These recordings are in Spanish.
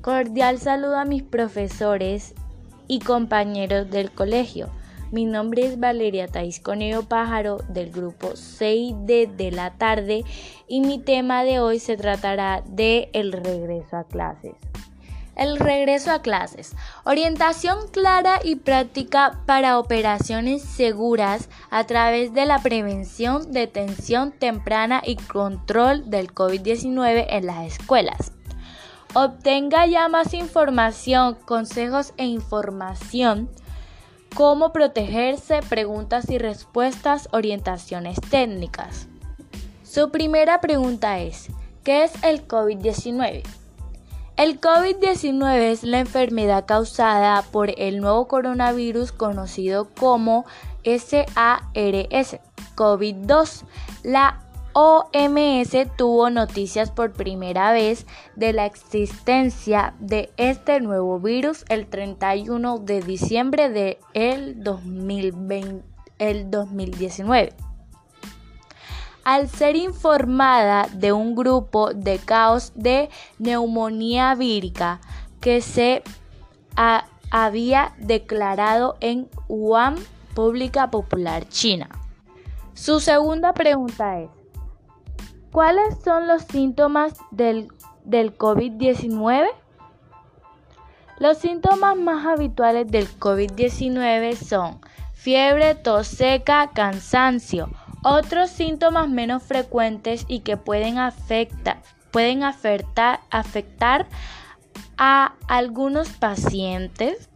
Cordial saludo a mis profesores y compañeros del colegio. Mi nombre es Valeria Tais Conejo Pájaro del grupo 6D de la tarde y mi tema de hoy se tratará de el regreso a clases. El regreso a clases. Orientación clara y práctica para operaciones seguras a través de la prevención, detención temprana y control del COVID-19 en las escuelas. Obtenga ya más información, consejos e información. Cómo protegerse, preguntas y respuestas, orientaciones técnicas. Su primera pregunta es, ¿qué es el COVID-19? El COVID-19 es la enfermedad causada por el nuevo coronavirus conocido como SARS COVID-2. La OMS tuvo noticias por primera vez de la existencia de este nuevo virus el 31 de diciembre de el 2019 al ser informada de un grupo de caos de neumonía vírica que se había declarado en Wuhan, Pública Popular China. Su segunda pregunta es, ¿cuáles son los síntomas del, del COVID-19? Los síntomas más habituales del COVID-19 son fiebre, tos seca, cansancio, otros síntomas menos frecuentes y que pueden, pueden afectar a algunos pacientes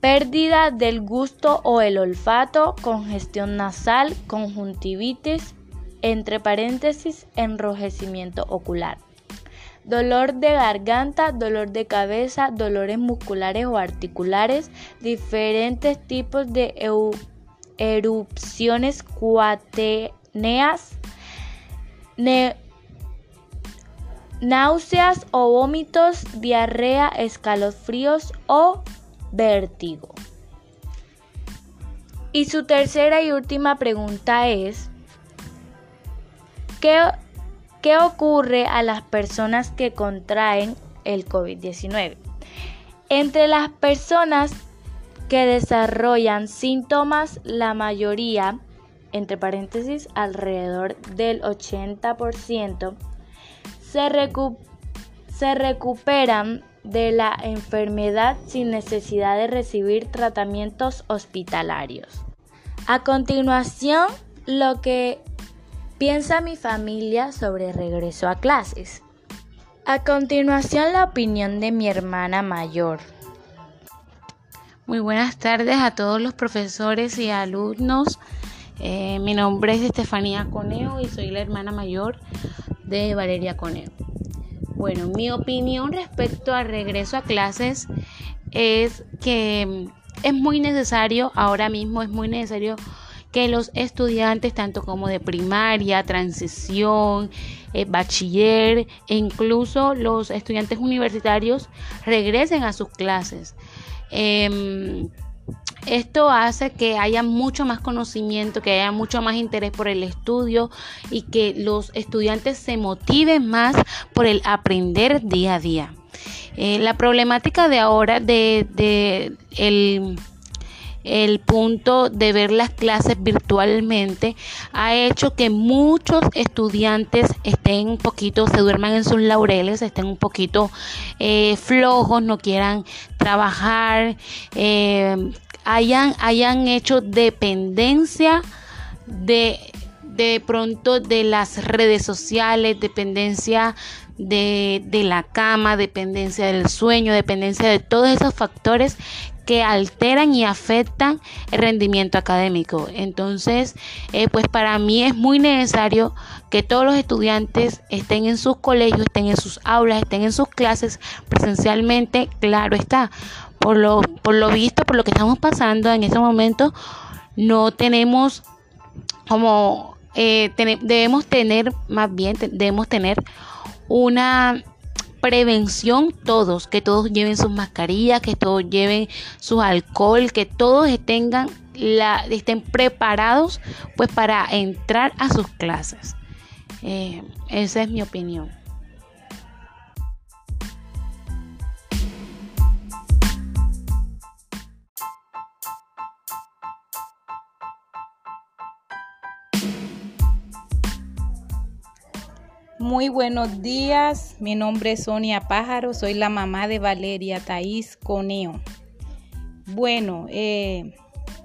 pérdida del gusto o el olfato, congestión nasal, conjuntivitis, entre paréntesis, enrojecimiento ocular. Dolor de garganta, dolor de cabeza, dolores musculares o articulares, diferentes tipos de erupciones cuaterneas, náuseas o vómitos, diarrea, escalofríos o vértigo. Y su tercera y última pregunta es, ¿qué, ¿qué ocurre a las personas que contraen el COVID-19? Entre las personas que desarrollan síntomas, la mayoría, entre paréntesis, alrededor del 80%, se, se recuperan de la enfermedad sin necesidad de recibir tratamientos hospitalarios. A continuación, lo que piensa mi familia sobre regreso a clases. A continuación, la opinión de mi hermana mayor. Muy buenas tardes a todos los profesores y alumnos. Eh, mi nombre es Estefanía Coneo y soy la hermana mayor de Valeria Coneo. Bueno, mi opinión respecto al regreso a clases es que es muy necesario, ahora mismo es muy necesario que los estudiantes, tanto como de primaria, transición, eh, bachiller e incluso los estudiantes universitarios regresen a sus clases. Em, esto hace que haya mucho más conocimiento, que haya mucho más interés por el estudio y que los estudiantes se motiven más por el aprender día a día. Eh, la problemática de ahora de, de el el punto de ver las clases virtualmente ha hecho que muchos estudiantes estén un poquito, se duerman en sus laureles, estén un poquito eh, flojos, no quieran trabajar, eh, hayan, hayan hecho dependencia de de pronto de las redes sociales, dependencia de, de, la cama, dependencia del sueño, dependencia de todos esos factores que alteran y afectan el rendimiento académico. Entonces, eh, pues para mí es muy necesario que todos los estudiantes estén en sus colegios, estén en sus aulas, estén en sus clases presencialmente, claro está. Por lo, por lo visto, por lo que estamos pasando en este momento, no tenemos como eh, debemos tener, más bien, debemos tener una prevención todos, que todos lleven sus mascarillas, que todos lleven su alcohol, que todos la, estén preparados pues para entrar a sus clases. Eh, esa es mi opinión. Muy buenos días, mi nombre es Sonia Pájaro, soy la mamá de Valeria Taís Coneo. Bueno, eh,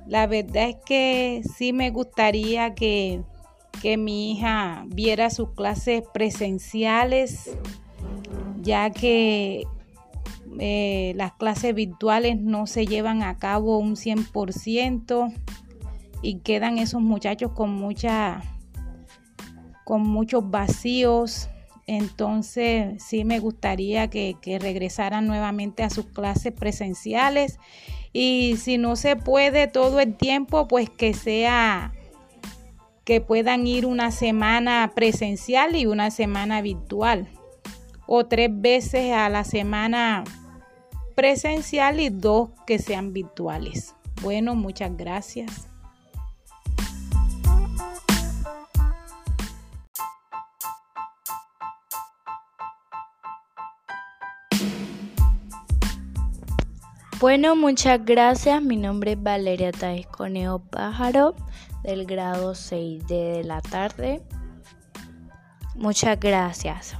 la verdad es que sí me gustaría que, que mi hija viera sus clases presenciales, ya que eh, las clases virtuales no se llevan a cabo un 100% y quedan esos muchachos con mucha con muchos vacíos. Entonces sí me gustaría que, regresaran nuevamente a sus clases presenciales y si no se puede todo el tiempo, pues que sea que puedan ir una semana presencial y una semana virtual o tres veces a la semana presencial y dos que sean virtuales. Bueno, muchas gracias. Bueno, muchas gracias. Mi nombre es Valeria Taís Coneo Pájaro del grado 6D de la tarde. Muchas gracias.